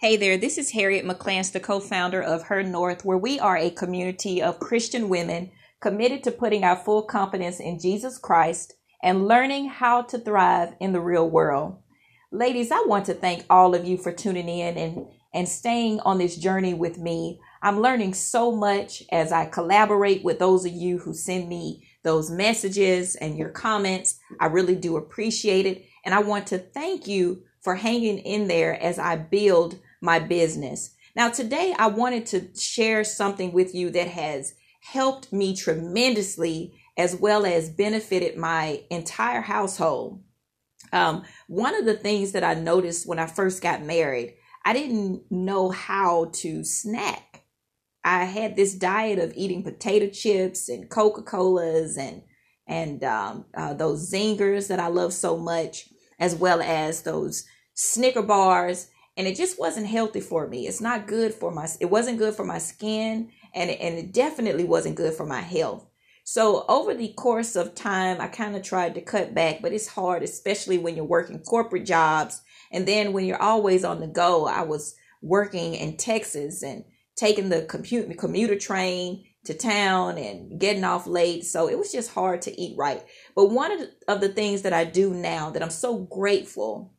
Hey there, this is Harriet McClance, the co founder of Her North, where we are a community of Christian women committed to putting our full confidence in Jesus Christ and learning how to thrive in the real world. Ladies, I want to thank all of you for tuning in and, and staying on this journey with me. I'm learning so much as I collaborate with those of you who send me those messages and your comments. I really do appreciate it. And I want to thank you for hanging in there as I build my business. Now, today I wanted to share something with you that has helped me tremendously as well as benefited my entire household. Um, one of the things that I noticed when I first got married, I didn't know how to snack. I had this diet of eating potato chips and Coca Colas and and um, uh, those zingers that I love so much, as well as those Snicker bars and it just wasn't healthy for me. It's not good for my it wasn't good for my skin and and it definitely wasn't good for my health. So over the course of time, I kind of tried to cut back, but it's hard, especially when you're working corporate jobs and then when you're always on the go. I was working in Texas and taking the computer commuter train to town and getting off late. So it was just hard to eat right. But one of the, of the things that I do now that I'm so grateful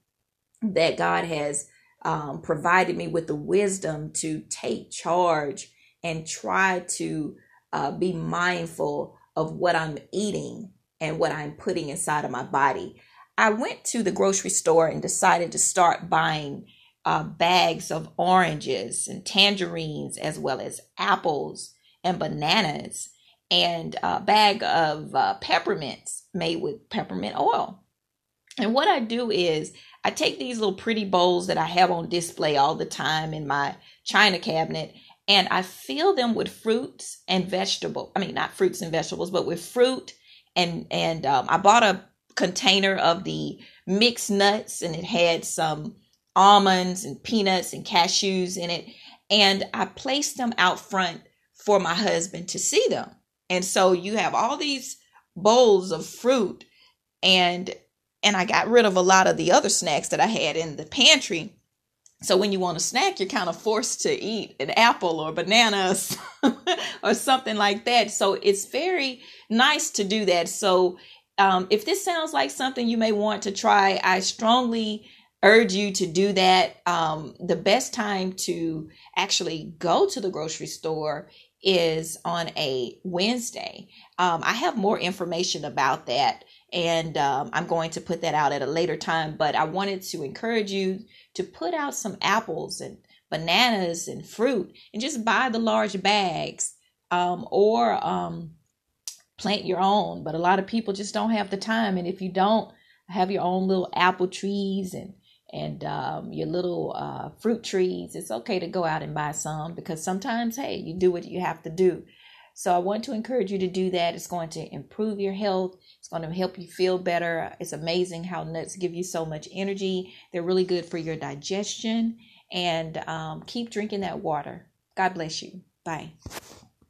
that God has um, provided me with the wisdom to take charge and try to uh, be mindful of what I'm eating and what I'm putting inside of my body. I went to the grocery store and decided to start buying uh, bags of oranges and tangerines, as well as apples and bananas, and a bag of uh, peppermints made with peppermint oil. And what I do is I take these little pretty bowls that I have on display all the time in my china cabinet and I fill them with fruits and vegetable. I mean, not fruits and vegetables, but with fruit and and um, I bought a container of the mixed nuts and it had some almonds and peanuts and cashews in it and I placed them out front for my husband to see them. And so you have all these bowls of fruit and and I got rid of a lot of the other snacks that I had in the pantry. So when you want a snack, you're kind of forced to eat an apple or bananas or something like that. So it's very nice to do that. So um, if this sounds like something you may want to try, I strongly urge you to do that. Um, the best time to actually go to the grocery store is on a Wednesday. Um, I have more information about that and um, I'm going to put that out at a later time. But I wanted to encourage you to put out some apples and bananas and fruit and just buy the large bags um, or um, plant your own. But a lot of people just don't have the time. And if you don't have your own little apple trees and and um, your little uh, fruit trees, it's okay to go out and buy some because sometimes, hey, you do what you have to do. So I want to encourage you to do that. It's going to improve your health. It's going to help you feel better. It's amazing how nuts give you so much energy. They're really good for your digestion. And um, keep drinking that water. God bless you. Bye.